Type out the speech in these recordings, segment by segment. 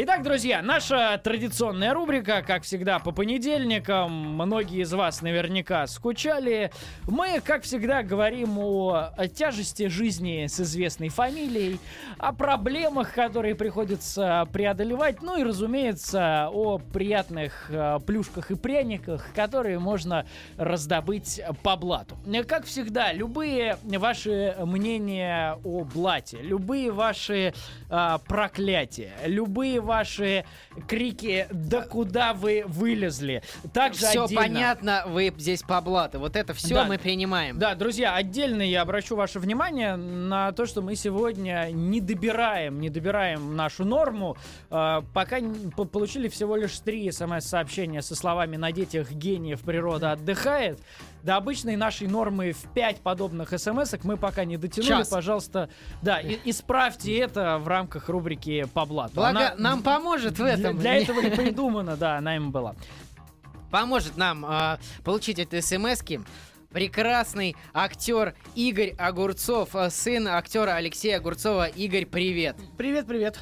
Итак, друзья, наша традиционная рубрика, как всегда, по понедельникам. Многие из вас наверняка скучали. Мы, как всегда, говорим о, тяжести жизни с известной фамилией, о проблемах, которые приходится преодолевать, ну и, разумеется, о приятных э, плюшках и пряниках, которые можно раздобыть по блату. Как всегда, любые ваши мнения о блате, любые ваши э, проклятия, любые ваши крики «Да куда вы вылезли?» Также Все отдельно- понятно, вы здесь по блату. Вот это все Да. мы принимаем. Да, друзья, отдельно я обращу ваше внимание на то, что мы сегодня не добираем, не добираем нашу норму. Э, пока получили всего лишь три смс-сообщения со словами «На детях гениев природа отдыхает». До обычной нашей нормы в 5 подобных смс мы пока не дотянули. Час. Пожалуйста, да, и- исправьте это в рамках рубрики по блату. Благо, Она нам поможет в этом. для этого и придумана, да, она им была. Поможет нам а, получить эти смс прекрасный актер Игорь Огурцов, а, сын актера Алексея Огурцова. Игорь, привет. Привет, привет.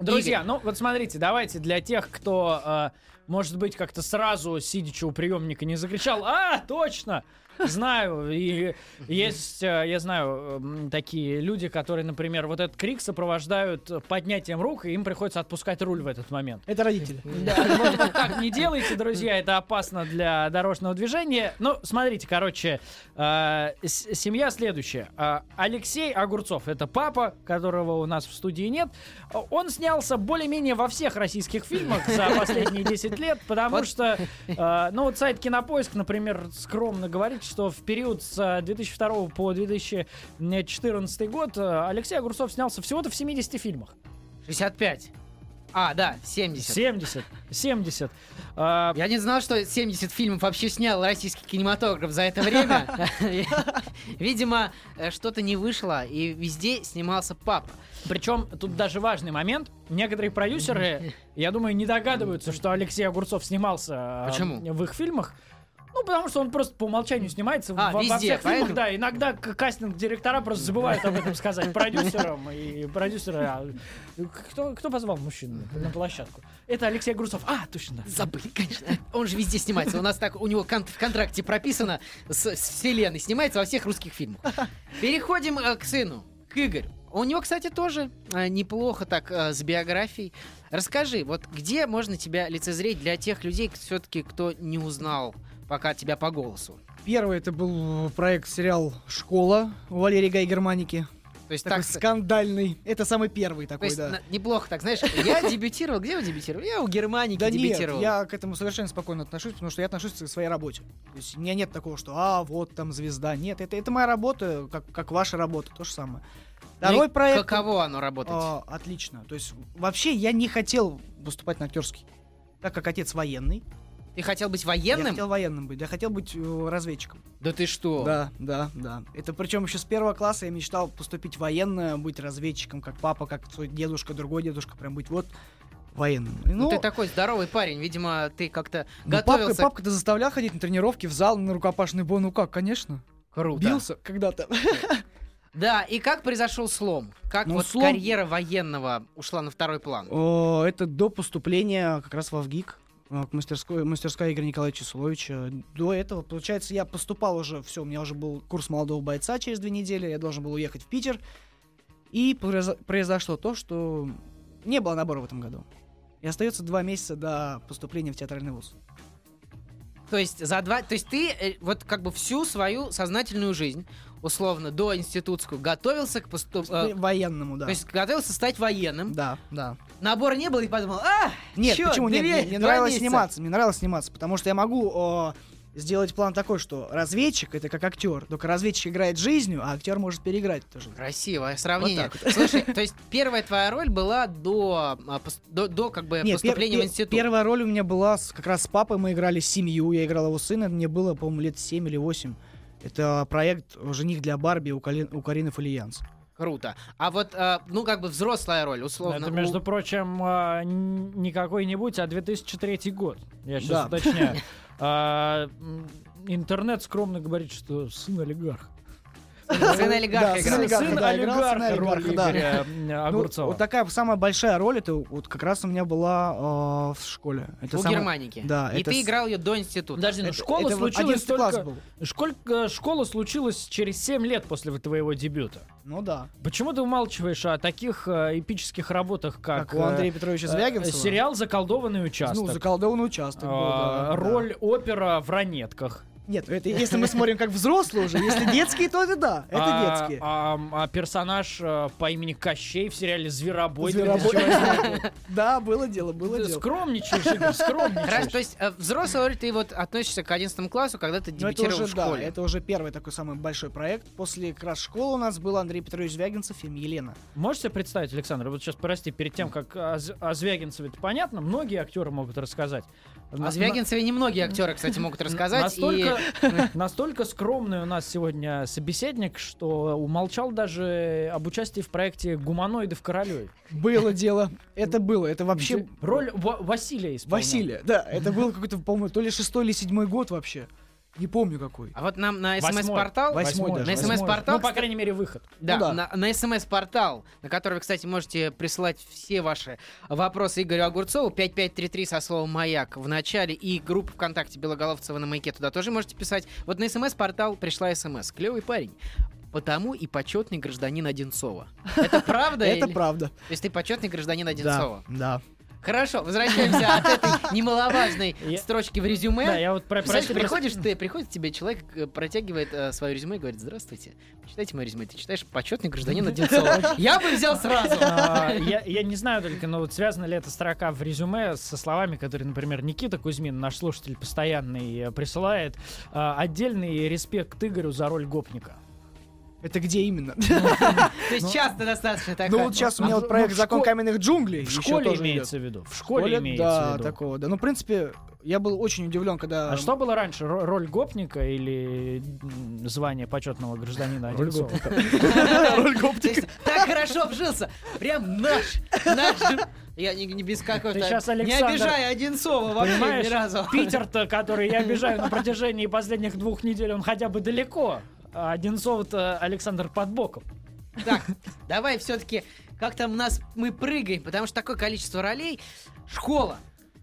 Друзья, ну вот смотрите, давайте для тех, кто, э, может быть, как-то сразу, сидячи у приемника, не закричал, а, точно, знаю, и есть, э, я знаю, м, такие люди, которые, например, вот этот крик сопровождают поднятием рук, и им приходится отпускать руль в этот момент. Это родители. Да, вот, вот так не делайте, друзья, это опасно для дорожного движения. Ну, смотрите, короче, э, семья следующая. Э, Алексей Огурцов, это папа, которого у нас в студии нет. Э, Он снялся более-менее во всех российских фильмах за последние 10 лет, потому Вот. что, э, ну вот сайт Кинопоиск, например, скромно говорит, что в период с э, 2002 по 2014 год э, Алексей Огурцов снялся всего-то в 70 фильмах. 65. А, да, 70. 70. 70. Э, Я не знал, что 70 фильмов вообще снял российский кинематограф за это время. Видимо, э, что-то не вышло, и везде снимался папа. Причем тут даже важный момент. Некоторые продюсеры, я думаю, не догадываются, что Алексей Огурцов снимался э, Почему? в их фильмах. Ну, потому что он просто по умолчанию снимается А, во, во везде, всех фильмах, да. Иногда кастинг-директора просто забывают об этом сказать продюсерам. И продюсеры... а, кто, кто позвал мужчину на площадку? Это Алексей Огурцов. А, точно. Забыли, конечно. Он же везде снимается. У нас так, у него кон- в контракте прописано с, с вселенной. Снимается во всех русских фильмах. Переходим э, к сыну, к Игорю. У него, кстати, тоже э, неплохо так э, с биографией. Расскажи, вот где можно тебя лицезреть для тех людей, все-таки, кто не узнал пока тебя по голосу? Первый это был проект сериал «Школа» у Валерии Гай Германики. То есть Такой так, скандальный. Это самый первый то такой, есть да. неплохо так, знаешь, я дебютировал, где вы дебютировали? Я у Германики Да нет, дебютировал. я к этому совершенно спокойно отношусь, потому что я отношусь к своей работе. То есть у меня нет такого, что «а, вот там звезда». Нет, это, это моя работа, как, как ваша работа, то же самое. Ну Второй проект... Каково оно работать? а, отлично. То есть вообще я не хотел выступать на актерский. Так как отец военный, Ты хотел быть я военным? хотел военным быть, я хотел быть э, разведчиком. Да ты что? Да, да, да. Это причем еще с первого класса я мечтал поступить военное, быть разведчиком, как папа, как свой дедушка, другой дедушка, прям быть вот военным. И, Ну, ты такой здоровый парень, видимо, ты как-то ну, готовился. папка, папка-то заставлял ходить на тренировки в зал, на рукопашный бой. Ну как, конечно. Круто. Бился когда-то. Да, и как произошел слом? Как Ну, вот слом- карьера военного ушла на второй план? О, Это до поступления как раз в ВГИК э, к мастерской, мастерской Игоря Николаевича Суловича. До этого, получается, я поступал уже, все, у меня уже был курс молодого бойца через две недели, я должен был уехать в Питер. И произо- произошло то, что не было набора в этом году. И остается два месяца до поступления в театральный вуз. То есть за два, то есть ты э, вот как бы всю свою сознательную жизнь, условно, до институтскую, готовился к поступ... э, Военному, да. То есть готовился стать военным. Да, да. Набора не было и подумал, а, Нет, чё, почему? Нет, мне, мне нравилось месяца». сниматься. Мне нравилось сниматься, потому что я могу о, сделать план такой, что разведчик это как актер. Только разведчик играет жизнью, а актер может переиграть тоже. Красивое сравнение. Вот так Слушай, то есть первая твоя роль была до, а, до, до как бы Нет, пер- поступления в пер- институт. Первая роль у меня была с- как раз с папой. Мы играли семью. Я играл его сына. Мне было, по-моему, лет 7 или 8. Это проект «Жених для Барби» у, Кали- у Карины Фалиянс. Круто. А вот, э, ну, как бы взрослая роль, условно. Это, у- между прочим, а, н- не какой-нибудь, а 2003 год. Я сейчас Да. уточняю. А, интернет скромно говорит, что сын олигарха. Сын олигарха Да, играл. сын олигарха, Сын олигарха, роль. Игоря м, Ну, Огурцова. вот такая самая большая роль, это вот как раз у меня была э, в школе. У Германики. Да, И ты играл ее до института. Подожди, ну школа случилась 11 класс только... э, Школа случилась через 7 лет после твоего дебюта. Ну да. Почему ты умалчиваешь о таких э, эпических работах, как, у Андрея Петровича э, Звягинцева. сериал «Заколдованный участок», Ну, заколдованный участок а, роль опера в ранетках. Нет, это если мы смотрим как взрослые уже, если детские, то это да, это а, детские. А, а персонаж э, по имени Кощей в сериале «Зверобой». Зверобой. 2008 год. Да, было дело, было Ты дело. скромничаешь, Игорь, скромничаешь. То есть э, взрослый роль ты вот относишься к 11 классу, когда ты это дебютировал в да, школе. это уже первый такой самый большой проект. После как раз школы у нас был Андрей Петрович Звягинцев и Елена. Можете себе представить, Александр, вот сейчас, прости, перед тем, как о, о Звягинцеве это понятно, многие актеры могут рассказать. О Звягинцеве немногие актеры, кстати, могут рассказать. Настолько, И настолько скромный у нас сегодня собеседник, что умолчал даже об участии в проекте «Гуманоиды в Королеве». Было дело, это было, это вообще... Роль Ва- Василия исполнял. Василия, да, это был какой-то, по-моему, то ли шестой или седьмой год вообще. Не помню какой. А вот нам на Восьмой. смс-портал... Восьмой даже, На восьмой. смс-портал, Ну, по крайней мере, выход. Да, Ну да. На, на смс-портал, на который вы, кстати, можете присылать все ваши вопросы Игорю Огурцову, 5533 со словом «Маяк» в начале, и группа ВКонтакте Белоголовцева на маяке туда тоже можете писать. Вот на смс-портал пришла смс. Клевый парень. Потому и почетный гражданин Одинцова. Это правда? Это правда. То есть ты почетный гражданин Да, Одинцова? да. Хорошо, возвращаемся от этой немаловажной строчки в резюме. Да, я вот про прости, приходишь ты, приходит тебе человек, э, протягивает э, свое резюме и говорит, здравствуйте, почитайте мое резюме, ты читаешь почетный гражданин Одинцова. Я бы взял сразу. А, я, не знаю только, но вот связана ли эта строка в резюме со словами, которые, например, Никита Кузьмин, наш слушатель постоянный, э, присылает. Отдельный респект Игорю за роль гопника. Это где именно? То есть часто достаточно так. Ну вот сейчас у меня а вот в- проект ну, «Закон каменных джунглей» В школе имеется в виду. В школе, имеется да, в виду. такого, да. Ну, в принципе, я был очень удивлен, когда... А что было раньше? Ро- Роль гопника или звание почетного гражданина Одинцова? Роль есть так хорошо вжился. Прям наш. Наш. Я не, не без какой-то... Ты щас, Не Александр, обижай Одинцова вообще Понимаешь, ни разу. Питер-то, который я обижаю на протяжении последних двух недель, он хотя бы далеко. А Одинцов-то Александр под боком. Так, давай все-таки как там нас мы прыгаем, потому что такое количество ролей. Школа.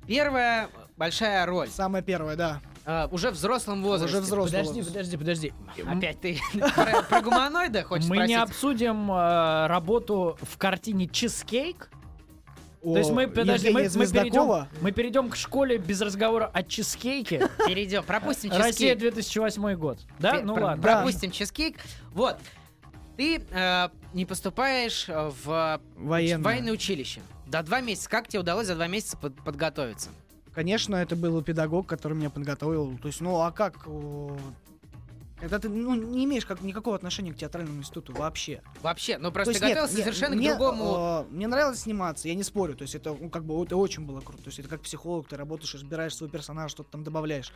Первая большая роль. Самое первое, да. А, уже в взрослом возрасте. Уже взрослый. Подожди, подожди, подожди. Опять ты про, про гуманоида хочешь Мы спросить? не обсудим э, работу в картине «Чизкейк». О, То есть мы, подожди, мы, мы перейдем, мы перейдем к школе без разговора о чизкейке. Перейдем, пропустим Россия чизкейк. 2008 год. Да? Ну ладно. Пропустим чизкейк. Вот. Ты э, не поступаешь э, в Военное. военное училище. До два месяца. Как тебе удалось за два месяца под- подготовиться? Конечно, это был педагог, который меня подготовил. То есть, ну а как... Когда ты ну, не имеешь как, никакого отношения к театральному институту вообще. Вообще, ну То просто есть ты нет, готовился не- совершенно мне, к другому. э, мне нравилось сниматься, я не спорю. То есть это ну, как бы это очень было круто. То есть это как психолог, ты работаешь, разбираешь свой персонаж, что-то там добавляешь.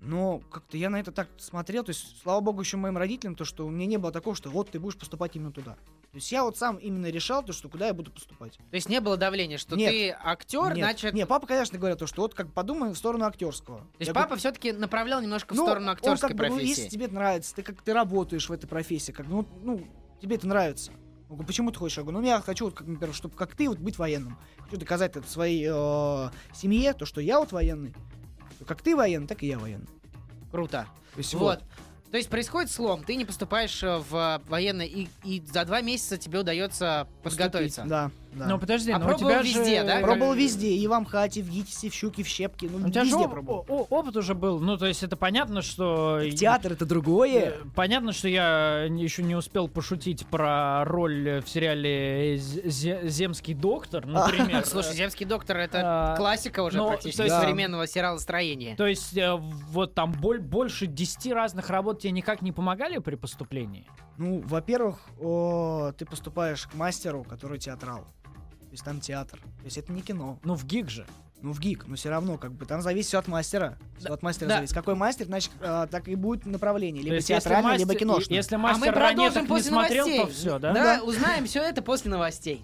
Но как-то я на это так смотрел, то есть, слава богу, еще моим родителям, то, что у меня не было такого, что вот ты будешь поступать именно туда. То есть я вот сам именно решал, то, что куда я буду поступать. То есть не было давления, что Нет. ты актер, Нет, значит. не, папа, конечно, говорил, то, что вот как подумай в сторону актерского. То есть Я папа говорю, все-таки направлял немножко в ну, сторону он актерской как бы, ну, профессии. если тебе это нравится, ты как ты работаешь в этой профессии, как ну, ну тебе это нравится. Я говорю, почему ты хочешь? Я говорю, ну я хочу, вот, как, например, чтобы как ты вот быть военным. Хочу доказать это своей э, семье, то, что я вот военный. Как ты военный, так и я военный. Круто. То есть Вот. То есть происходит слом, ты не поступаешь э, в военное, и, и за два месяца тебе удается подготовиться. Да, да. Ну подожди, А но у пробовал тебя везде, же... да? Пробовал везде, и в Амхате, в ГИТИСе, в Щуке, в Щепке, ну У тебя же везде оп- пробовал. о- опыт уже был. Ну, то есть это понятно, что... Театр это другое. Э, Понятно, что я еще не успел пошутить про роль в сериале «Земский доктор», например. Слушай, «Земский доктор» — это А, классика уже ну, практически современного сериалостроения. То есть э, вот там боль- больше 10 разных работ тебе никак не помогали при поступлении? Ну, во-первых, о, ты поступаешь к мастеру, который театрал. То есть там театр. То есть это не кино. Ну, в ГИК же. Ну, в ГИК, но все равно, как бы, там зависит все от мастера. Все Да, от мастера да. зависит. Какой мастер, значит, а, так и будет направление. Либо театральное, либо мастер- киношное. Если А мастер мы продолжим ранеток не после смотрел, новостей. то все, да? Да, узнаем все это после новостей.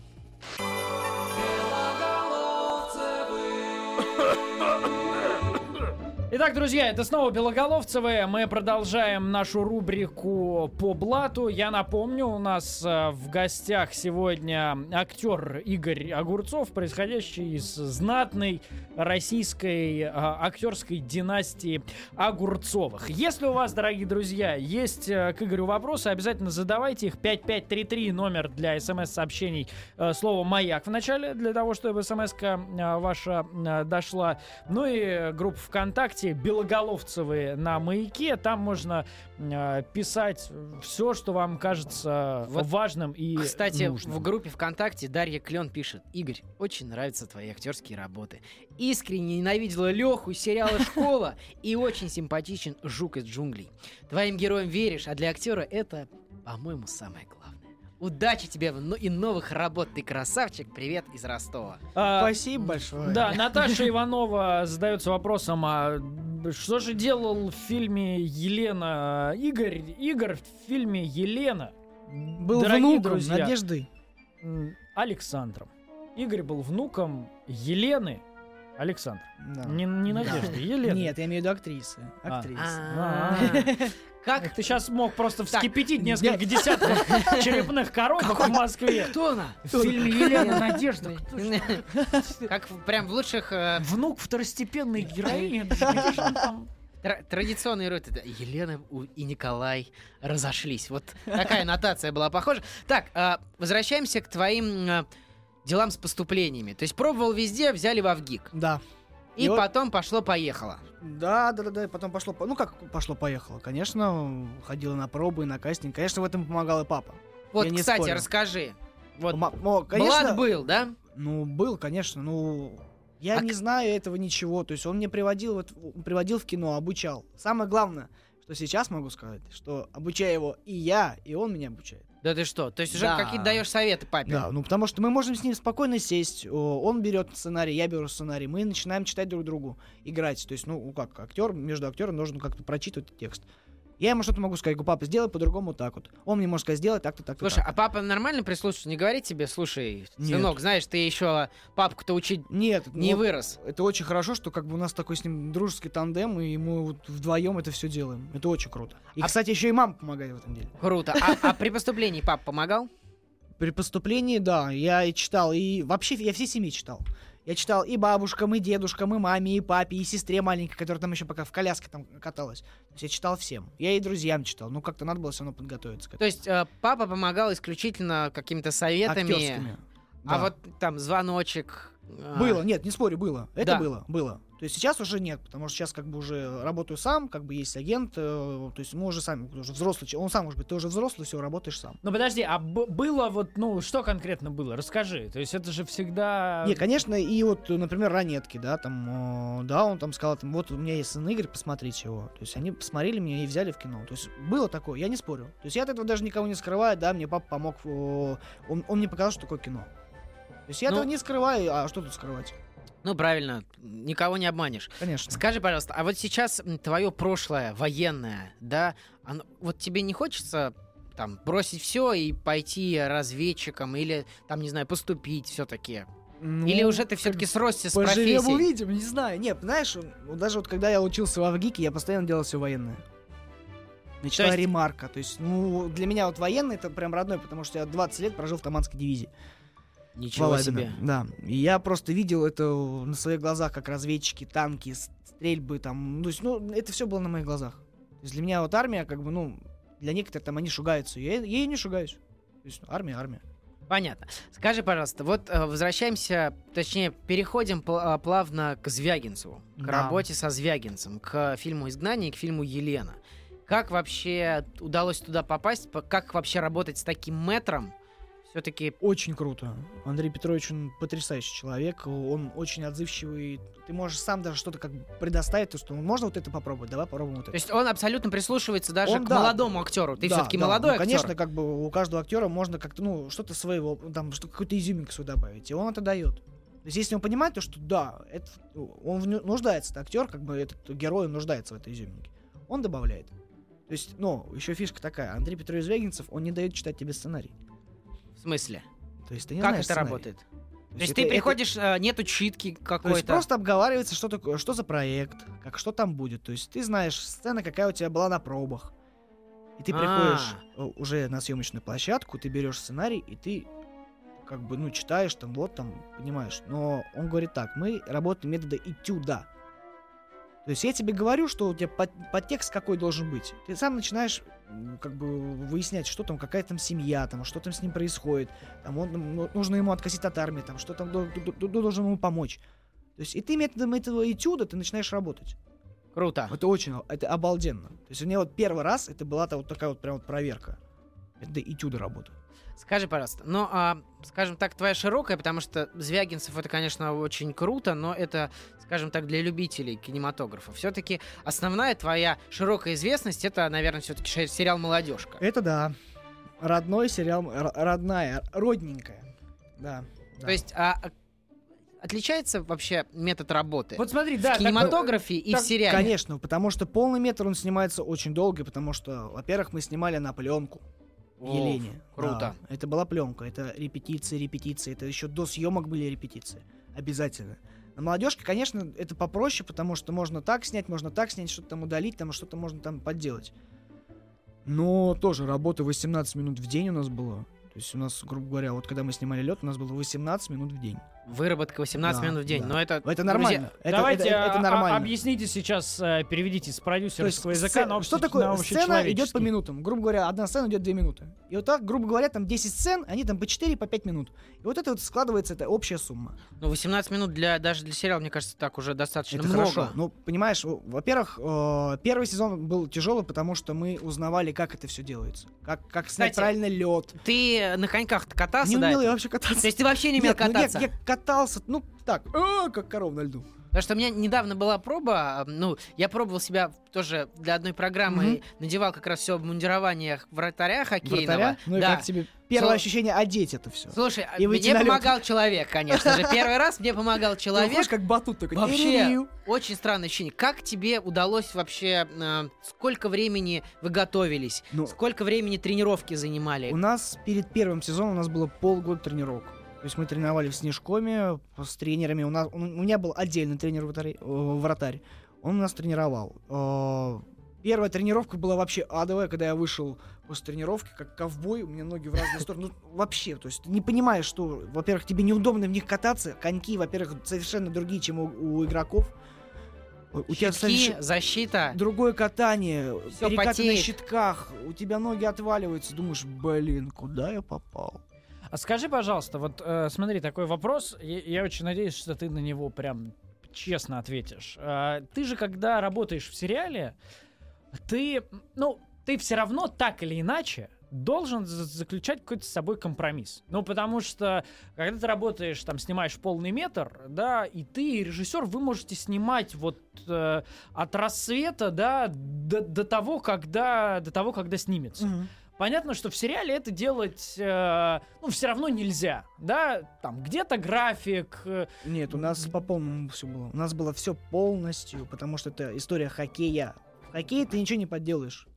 Итак, друзья, это снова Белоголовцевы. Мы продолжаем нашу рубрику по блату. Я напомню, у нас э, в гостях сегодня актер Игорь Огурцов, происходящий из знатной российской э, актерской династии Огурцовых. Если у вас, дорогие друзья, есть э, к Игорю вопросы, обязательно задавайте их. 5533 номер для смс-сообщений. Слово «Маяк» в начале, для того, чтобы смс ваша дошла. Ну и группа ВКонтакте Белоголовцевые на маяке. Там можно э, писать все, что вам кажется Вот, важным и Кстати, нужным. в группе ВКонтакте Дарья Клен пишет. Игорь, очень нравятся твои актерские работы. Искренне ненавидела Леху из сериала «Школа» и очень симпатичен Жук из джунглей. Твоим героям веришь, а для актера это, по-моему, самое главное. Удачи тебе в но- и новых работ, ты красавчик. Привет из Ростова. А, Спасибо большое. Да, Наташа Иванова задается вопросом, а что же делал в фильме Елена Игорь? Игорь в фильме Елена Был Дорогие внуком друзья. Надежды. Александром. Игорь был внуком Елены Александр. Да. Не, не Да. Надежды, Елены. Нет, я имею в виду актрисы. А. Актрисы. Как Ты сейчас мог просто вскипятить несколько десятков черепных коробок в Москве. Кто она? В фильме Елена Надежда. Как прям в лучших э, Внук второстепенной героини. Это же, где же он там? тра- традиционные роли. Это Елена и Николай разошлись. Вот такая нотация была похожа. Так, э, возвращаемся к твоим э, делам с поступлениями. То есть пробовал везде, взяли в Авгик. Да. И И вот- потом пошло-поехало. Да, да, да, да. Потом пошло, по- ну как пошло-поехало. Конечно, ходила на пробы, на кастинг. Конечно, в этом помогал и папа. Вот, Я кстати, расскажи. Вот ну, конечно, Влад был, да? Ну, был, конечно. Ну, я А не знаю этого ничего. То есть он мне приводил, вот, приводил в кино, обучал. Самое главное, что сейчас могу сказать, что обучаю его и я, и он меня обучает. Да ты что? То есть уже Да. какие-то даешь советы папе? Да, ну потому что мы можем с ним спокойно сесть. Он берет сценарий, я беру сценарий. Мы начинаем читать друг другу, играть. То есть, ну, как актер, между актером нужно как-то прочитывать текст. Я ему что-то могу сказать, говорю, папа, сделай по-другому так вот. Он мне может сказать, сделай так-то, так-то. Слушай, так. а папа нормально прислушивается? Не говорит тебе, слушай, Нет. сынок, знаешь, ты еще папку-то учить Нет, не ну, вырос. это очень хорошо, что как бы у нас такой с ним дружеский тандем, и мы вот вдвоем это все делаем. Это очень круто. И, А- кстати, еще и мама помогает в этом деле. Круто. А, а при поступлении папа помогал? При поступлении, да, я и читал, и вообще я все семьи читал. Я читал и бабушкам, и дедушкам, и маме, и папе, и сестре маленькой, которая там еще пока в коляске там каталась. То есть я читал всем. Я и друзьям читал. Ну, как-то надо было все равно подготовиться То есть э, папа помогал исключительно какими-то советами, Актерскими. а Да. вот там звоночек. Э, Было, нет, не спорю, было. Это Да. было, было. То есть сейчас уже нет, потому что сейчас как бы уже работаю сам, как бы есть агент, э, то есть мы уже сами, уже взрослый, он сам может быть, ты уже взрослый, все, работаешь сам. Ну подожди, а было вот, ну, что конкретно было? Расскажи. То есть это же всегда... Не, конечно, и вот, например, ранетки, да, там, э, да, он там сказал, там, вот у меня есть сын Игорь, посмотрите его. То есть они посмотрели меня и взяли в кино. То есть было такое, я не спорю. То есть я от этого даже никого не скрываю, да, мне папа помог, э, он, он мне показал, что такое кино. То есть я Ну- этого не скрываю, а что тут скрывать? Ну, правильно, никого не обманешь. Конечно. Скажи, пожалуйста, а вот сейчас твое прошлое военное, да, оно- вот тебе не хочется там бросить все и пойти разведчиком или там, не знаю, поступить все-таки? Ну, или уже ты все-таки сросся с Поживем, профессией? увидим, не знаю. Нет, знаешь, даже вот когда я учился в Авгике, я постоянно делал все военное. Начала есть- ремарка. То есть, ну, для меня вот военный это прям родной, потому что я 20 лет прожил в Таманской дивизии. Ничего Володина. себе. Да. И я просто видел это на своих глазах, как разведчики, танки, стрельбы там. Ну, то есть, ну, это все было на моих глазах. То есть для меня вот армия, как бы, ну, для некоторых там они шугаются. Я, я и не шугаюсь. То есть армия, армия. Понятно. Скажи, пожалуйста, вот э, возвращаемся, точнее, переходим пл- э, плавно к Звягинцеву, к Да. работе со Звягинцем, к фильму «Изгнание» и к фильму «Елена». Как вообще удалось туда попасть? По- Как вообще работать с таким метром? Все-таки Очень круто. Андрей Петрович, он потрясающий человек, он очень отзывчивый. Ты можешь сам даже что-то как предоставить, то, что «Ну, можно вот это попробовать, давай попробуем вот это. То есть он абсолютно прислушивается даже Он, к да. молодому актеру. Ты Да, все-таки да. молодой ну, актер. конечно, как бы у каждого актера можно как-то, ну, что-то своего, там, что какую-то изюминку свою добавить, и он это дает. То есть, если он понимает, то, что да, это, он в ню- нуждается, этот актер, как бы этот герой он нуждается в этой изюминке, он добавляет. То есть, ну, еще фишка такая, Андрей Петрович Звягинцев, он не дает читать тебе сценарий. Смысле? То есть, ты не как знаешь это сценарий. работает? То есть ты это- приходишь, э, нету читки То есть какой-то. просто обговаривается, что такое, что за проект, как что там будет. То есть ты знаешь сцена, какая у тебя была на пробах. И ты А. приходишь э, уже на съемочную площадку, ты берешь сценарий, и ты как бы, ну, читаешь там, вот там, понимаешь. Но он говорит так, мы работаем метода этюда. То есть я тебе говорю, что у тебя под- подтекст какой должен быть. Ты сам начинаешь как бы выяснять, что там, какая там семья, там, что там с ним происходит. Там он, ну, нужно ему откосить от армии, там, что там до- до- до- до- должен ему помочь. То есть и ты методом этого этюда ты начинаешь работать. Круто. Это очень, это обалденно. То есть у меня вот первый раз это была та вот такая вот прям вот проверка. Это этюда работы. Скажи, пожалуйста, ну, а, скажем так, твоя широкая, потому что Звягинцев это, конечно, очень круто, но это, скажем так, для любителей кинематографа. Все-таки основная твоя широкая известность это, наверное, все-таки сериал Молодежка. Это да. Родной сериал, родная, родненькая. Да. да. То есть а, а, отличается вообще метод работы Вот смотри, да, в кинематографе и так- в сериале? Конечно, потому что полный метр он снимается очень долго, потому что, во-первых, мы снимали на пленку. О, Елене. круто. Да, это была пленка, это репетиции, репетиции, это еще до съемок были репетиции. Обязательно. На молодежке, конечно, это попроще, потому что можно так снять, можно так снять, что-то там удалить, там что-то можно там подделать. Но тоже работа 18 минут в день у нас было. То есть у нас, грубо говоря, вот когда мы снимали лед, у нас было 18 минут в день. Выработка 18 Да, минут в день. да. Но это, Это нормально. Это, Давайте это- это а, нормально. а, объясните сейчас, э, переведите с продюсерского языка сце- на что такое? на Сцена идет по минутам. Грубо говоря, одна сцена идет 2 минуты. И вот так, грубо говоря, там 10 сцен, они там по 4, по 5 минут. И вот это вот складывается, это общая сумма. ну, 18 минут для, даже для сериала, мне кажется, так уже достаточно это много. хорошо. Ну, понимаешь, во- во-первых, э, первый сезон был тяжелый, потому что мы узнавали, как это все делается. Как, как снять Кстати, правильно лед. Ты на коньках-то катался, Не да? умел я это? вообще кататься. То есть ты вообще не умел Нет, ну, я- кататься? я, катался, ну, так, «А, как коров на льду. Потому что у меня недавно была проба, а, ну, я пробовал себя тоже для одной программы, и надевал как раз все обмундирование вратаря хоккейного. Вратаря. Ну и да. как тебе первое Сло- ощущение одеть это все? Слушай, а И мне помогал человек, конечно же. Первый раз мне помогал человек. как батут такой. Вообще, очень странное ощущение. Как тебе удалось вообще, э, сколько времени вы готовились? Ну, Сколько времени тренировки занимали? У нас перед первым сезоном у нас было полгода тренировок. То есть мы тренировали в Снежкоме с тренерами. У, нас, у меня был отдельный тренер вратарь, э, вратарь. Он нас тренировал. Э, Первая тренировка была вообще адовая, когда я вышел после тренировки, как ковбой, у меня ноги в разные стороны. Ну, вообще, то есть ты не понимаешь, что, во-первых, тебе неудобно в них кататься. Коньки, во-первых, совершенно другие, чем у, у игроков. У у тебя Щитки, совершенно- защита. другое катание, Всё перекаты на потеет. щитках, у тебя ноги отваливаются, думаешь, блин, куда я попал? А скажи, пожалуйста, вот э, смотри, такой вопрос. Я, я очень надеюсь, что ты на него прям честно ответишь. А, ты же, когда работаешь в сериале, ты, ну, ты все равно так или иначе должен за- заключать какой-то с собой компромисс. Ну, потому что, когда ты работаешь, там, снимаешь полный метр, да, и ты, и режиссер, вы можете снимать вот э, от рассвета, да, до, до того, когда, до того, когда снимется. Понятно, что в сериале это делать, э, ну, все равно нельзя, да, там, где-то график, э, Нет, у нас по полному все было. У нас было все полностью, потому что это история хоккея. В хоккее ты ничего не подделаешь.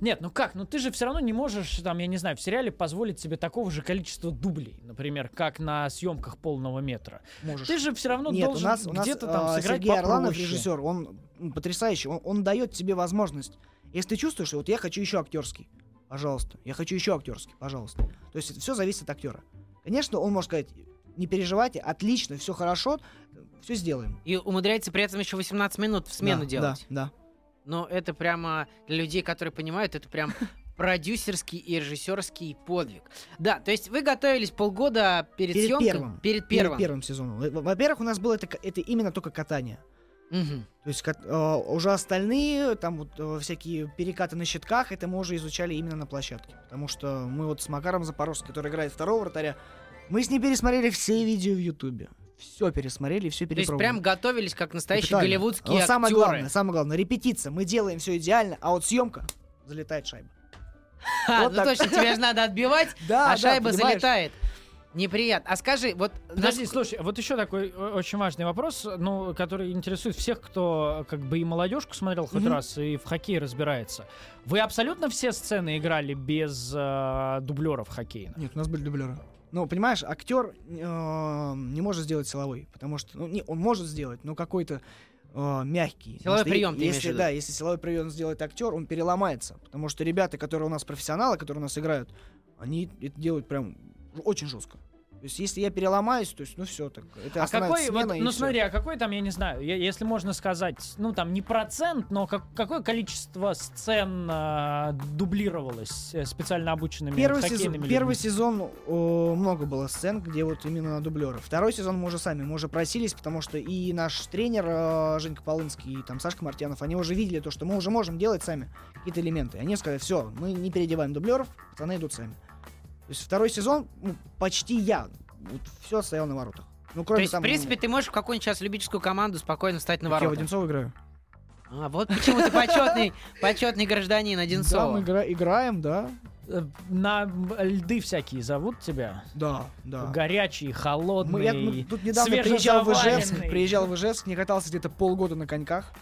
Нет, ну как, ну ты же все равно не можешь, там, я не знаю, в сериале позволить себе такого же количества дублей, например, как на съемках полного метра. Можешь. Ты же все равно Нет, должен у нас, у нас где-то там а, сыграть Сергей Орланов, попроще. режиссер, он потрясающий. Он, он дает тебе возможность. Если ты чувствуешь, вот я хочу еще актерский, пожалуйста. Я хочу еще актерский, пожалуйста. То есть это все зависит от актера. Конечно, он может сказать, не переживайте, отлично, все хорошо, все сделаем. И умудряется при этом еще 18 минут в смену Да, делать. Да, да. Но это прямо для людей, которые понимают, это прям продюсерский и режиссерский подвиг. Да, то есть вы готовились полгода перед, Перед съемкой? первым. Перед Перед первым. первым сезоном. Во- Во-первых, у нас было это, это именно только катание. Мгм. То есть кат- э, уже остальные, там вот э, всякие перекаты на щитках, это мы уже изучали именно на площадке. Потому что мы вот с Макаром Запорожским, который играет второго вратаря, мы с ним пересмотрели все видео в Ютубе. Все пересмотрели, все То есть перепробовали. прям готовились как настоящие Капитально. голливудские Но самое актеры. главное, самое главное, репетиция. Мы делаем все идеально, а вот съемка залетает шайба. Ха, Вот ну так. точно, тебе же надо отбивать, Да, а шайба понимаешь? залетает. Неприятно. А скажи, вот... Подожди, нас- слушай, вот еще такой э, очень важный вопрос, ну, который интересует всех, кто как бы и молодежку смотрел хоть Мгм. раз, и в хоккей разбирается. Вы абсолютно все сцены играли без э, дублеров хоккейных? Нет, у нас были дублеры. Ну, понимаешь, актер э, не может сделать силовой, потому что, ну, не, он может сделать, но какой-то э, мягкий. Силовой Настоя- прием ты если, виду? Да, если силовой прием сделает актер, он переломается, потому что ребята, которые у нас профессионалы, которые у нас играют, они это делают прям очень жестко. То есть, если я переломаюсь, то есть, ну все, так это А какой, вот, смена, и ну всё. смотри, а какой там, я не знаю, е- если можно сказать, ну там не процент, но как- какое количество сцен а, дублировалось э, специально обученными Первый сезон, людьми? первый сезон о, много было сцен, где вот именно дублеры. Второй сезон мы уже сами, мы уже просились, потому что и наш тренер э, Женька Полынский, и там Сашка Мартьянов, они уже видели то, что мы уже можем делать сами какие-то элементы. Они сказали, все, мы не переодеваем дублеров, пацаны идут сами. То есть второй сезон ну, почти я, вот все стоял на воротах. Ну, То кроме есть, там, в принципе, ты можешь в какую-нибудь сейчас любительскую команду спокойно встать на ну, я ворота. в Одинцово играю. А вот почему ты почетный, почетный гражданин Да, Одинцова. мы игра- играем, да, Э, На льды всякие зовут тебя? да, да. Горячий, холодный, Мы- я ну, тут недавно приезжал в Ижевск, приезжал в Ижевск, не катался где-то полгода на коньках.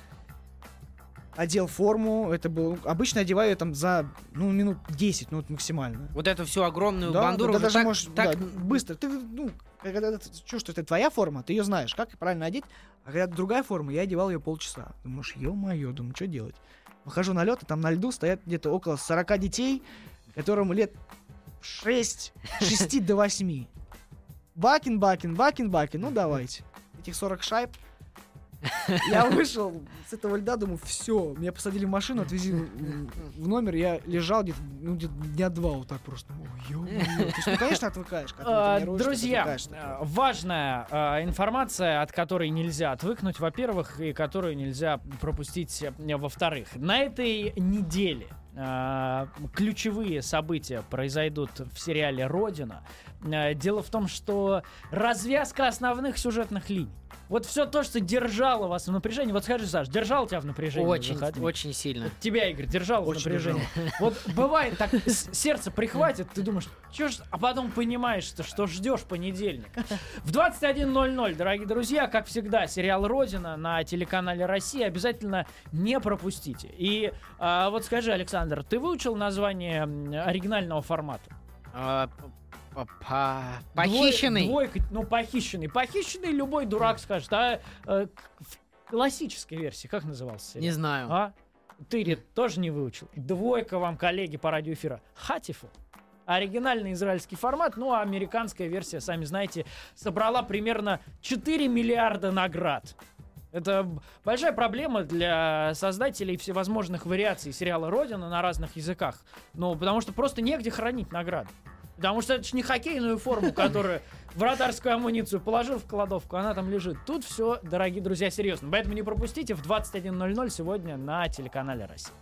Одел форму, это был... Обычно одеваю я там за, ну, минут 10, ну, вот максимально. Вот эту всю огромную Да, бандуру да, даже так, можешь, так да, быстро. Ты, ну, когда ты чувствуешь, что это твоя форма, ты ее знаешь, как правильно одеть. А когда другая форма, я одевал ее полчаса. Думаешь, ё-моё, думаю, что делать? Выхожу на лед, и там на льду стоят где-то около 40 детей, которым лет 6, 6 до 8. Бакин, бакин, бакин, бакин, ну давайте. Этих 40 шайб. Я вышел с этого льда, думаю, все, меня посадили в машину, отвезли в номер, я лежал где-то, ну, где-то дня два вот так просто. Ой. То есть, ну, конечно, отвыкаешь, когда А, ты Друзья, отвыкаешь этого. важная э, информация, от которой нельзя отвыкнуть, во-первых, и которую нельзя пропустить, э, во-вторых. На этой неделе ключевые события произойдут в сериале «Родина». Э, Дело в том, что развязка основных сюжетных линий. Вот все то, что держало вас в напряжении. Вот скажи, Саш, держал тебя в напряжении? в очень, выходные? очень сильно. Вот тебя, Игорь, держал в Очень напряжении. Вот бывает так, сердце прихватит, ты думаешь, что ж, а потом понимаешь, что, что ждешь понедельник. В 21.00, дорогие друзья, как всегда, сериал «Родина» на телеканале «Россия» обязательно не пропустите. И а, вот скажи, Александр, ты выучил название оригинального формата? А, п- по- Двой- Похищенный. двойка, ну, похищенный. Похищенный любой дурак скажет. А э, в классической версии как назывался? Не знаю. А? Ты Рит, тоже не выучил. Двойка вам, коллеги по радиоэфира. Хатифу. Оригинальный израильский формат, ну а американская версия, сами знаете, собрала примерно 4 миллиарда наград. Это большая проблема для создателей всевозможных вариаций сериала «Родина» на разных языках. Ну, потому что просто негде хранить награды. Потому что это ж не хоккейную форму, которую вратарскую амуницию положил в кладовку, она там лежит. Тут все, дорогие друзья, серьезно. Поэтому не пропустите в 21.00 сегодня на телеканале «Россия».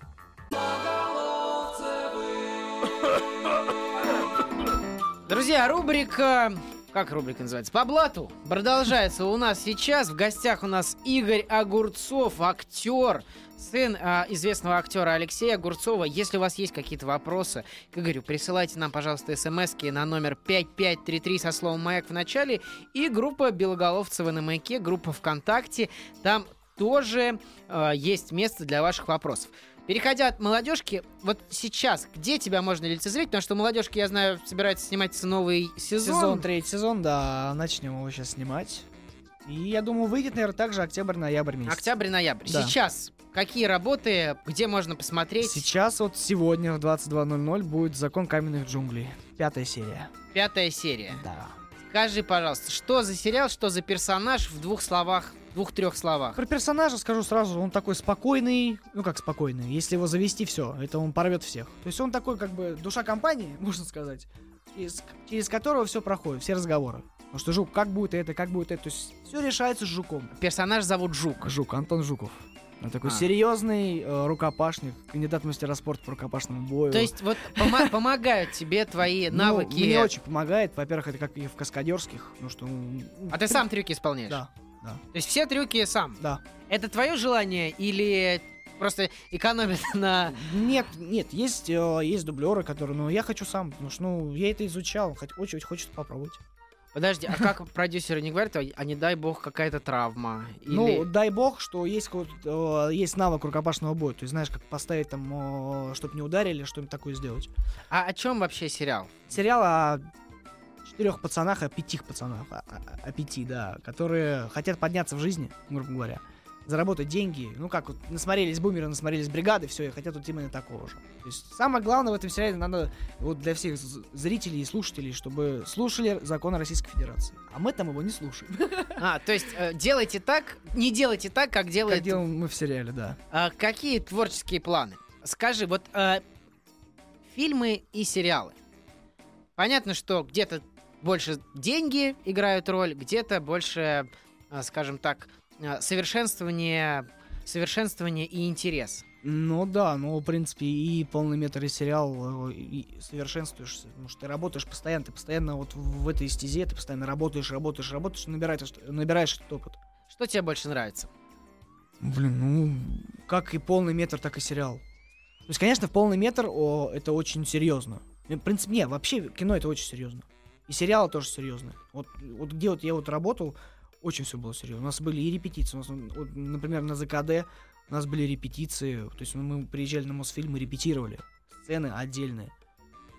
Друзья, рубрика... Как рубрика называется? По блату. Продолжается у нас сейчас. В гостях у нас Игорь Огурцов, актер, сын а, известного актера Алексея Огурцова. Если у вас есть какие-то вопросы к Игорю, присылайте нам, пожалуйста, смс на номер 5533 со словом «Маяк» в начале и группа Белоголовцева на Маяке, группа ВКонтакте. Там тоже э, есть место для ваших вопросов. Переходя от молодежки, вот сейчас где тебя можно лицезреть? Потому что молодежки, я знаю, собирается сниматься новый сезон. Сезон, третий сезон, да, начнем его сейчас снимать. И я думаю, выйдет, наверное, также октябрь-ноябрь месяц. Октябрь-ноябрь. Да. Сейчас какие работы, где можно посмотреть? Сейчас вот сегодня в 22.00 будет «Закон каменных джунглей». Пятая серия. Пятая серия. Да. Скажи, пожалуйста, что за сериал, что за персонаж в двух словах, двух-трех словах? Про персонажа скажу сразу, он такой спокойный, ну как спокойный, если его завести, все, это он порвет всех. То есть он такой как бы душа компании, можно сказать, через, через которого все проходит, все разговоры. Потому что Жук, как будет это, как будет это, то есть все решается с Жуком. Персонаж зовут Жук. Жук, Антон Жуков. Он такой А. серьезный э, рукопашник, кандидат в мастера спорта по рукопашному бою. То есть вот пома- помогают тебе твои Ну, навыки. мне очень помогает. Во-первых, это как и в каскадерских, ну что... ну, А ты сам трюки исполняешь? Да, да, То есть все трюки сам? да. Это твое желание или просто экономит на... Нет, нет, есть, э, есть дублеры, которые, ну, я хочу сам, потому что, ну, я это изучал, хоть очень хочется попробовать. Подожди, а как продюсеры не говорят, а не дай бог какая-то травма? Или... Ну, дай бог, что есть, э, есть навык рукопашного боя, то есть знаешь, как поставить там, чтобы не ударили, что-нибудь такое сделать. А о чем вообще сериал? Сериал о четырех пацанах, о пяти пацанах, о, о- о пяти, да, которые хотят подняться в жизни, грубо говоря, заработать деньги. Ну как, вот насмотрелись бумеры, насмотрелись бригады, все, и хотят вот именно такого же. То есть самое главное в этом сериале надо вот для всех зрителей и слушателей, чтобы слушали законы Российской Федерации. А мы там его не слушаем. А, то есть э, делайте так, не делайте так, как делает... Как делаем мы в сериале, да. А, какие творческие планы? Скажи, вот э, фильмы и сериалы. Понятно, что где-то больше деньги играют роль, где-то больше, э, скажем так, э, совершенствование, совершенствование и интерес. Ну да, ну в принципе и полный метр и сериал э, и совершенствуешься, потому что ты работаешь постоянно, ты постоянно вот в этой стезе, ты постоянно работаешь, работаешь, работаешь, набираешь, набираешь этот опыт. Что тебе больше нравится? Блин, ну как и полный метр, так и сериал. То есть, конечно, в полный метр о, это очень серьезно. В принципе, не, вообще кино это очень серьезно. И сериалы тоже серьезно. Вот, вот где вот я вот работал, очень все было серьезно. У нас были и репетиции. У нас, вот, например, на ЗКД у нас были репетиции. То есть мы приезжали на Мосфильм, мы репетировали. Сцены отдельные.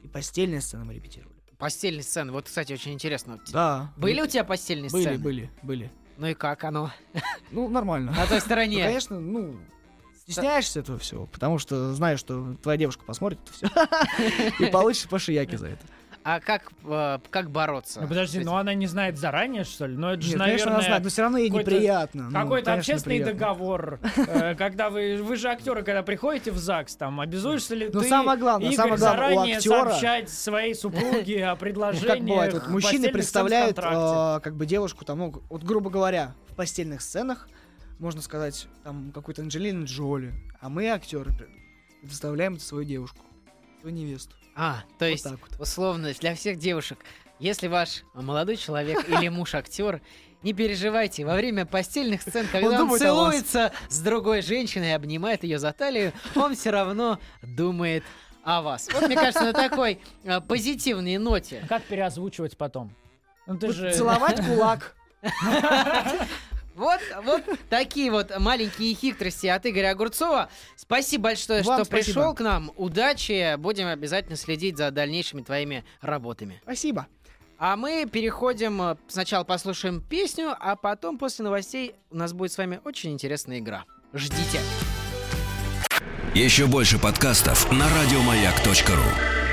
И постельные сцены мы репетировали. Постельные сцены. Вот, кстати, очень интересно. Да. Были у тебя постельные Были, сцены? были, были. Ну и как оно? Ну, нормально. На той Ну, стороне. конечно, ну, стесняешься этого всего, потому что знаешь, что твоя девушка посмотрит это все и получишь по шияке за это. А как, э, как бороться? Ну подожди, ну она не знает заранее, что ли? Ну это же, Нет, конечно, она наверное, знает, но все равно ей какой-то- неприятно. ну, какой-то конечно, общественный неприятно. договор. Э, Когда вы, вы же актеры, когда приходите в ЗАГС, там, обязуешься ли Ну, ты, самое главное, Игорь, самое главное, у заранее актера- сообщать своей супруге о Ну, предложении как бывает, вот мужчины представляют э, как бы девушку там, ну, вот грубо говоря, в постельных сценах, можно сказать, там какой-то Анджелины Джоли, а мы, актеры, представляем свою девушку, свою невесту. А, то Вот есть, так вот. условно, для всех девушек, если ваш молодой человек или муж актер, не переживайте, во время постельных сцен, когда он, думает о вас. целуется с другой женщиной и обнимает ее за талию, он все равно думает о вас. Вот, мне кажется, на такой э, позитивной ноте. Как переозвучивать потом? Ну ты Вот же... Целовать кулак. Вот, вот такие вот маленькие хитрости от Игоря Огурцова. Спасибо большое, Вам что спасибо. пришел к нам. Удачи. Будем обязательно следить за дальнейшими твоими работами. Спасибо. А мы переходим, э, сначала послушаем песню, а потом после новостей у нас будет с вами очень интересная игра. Ждите. Еще больше подкастов на радиомаяк.ру.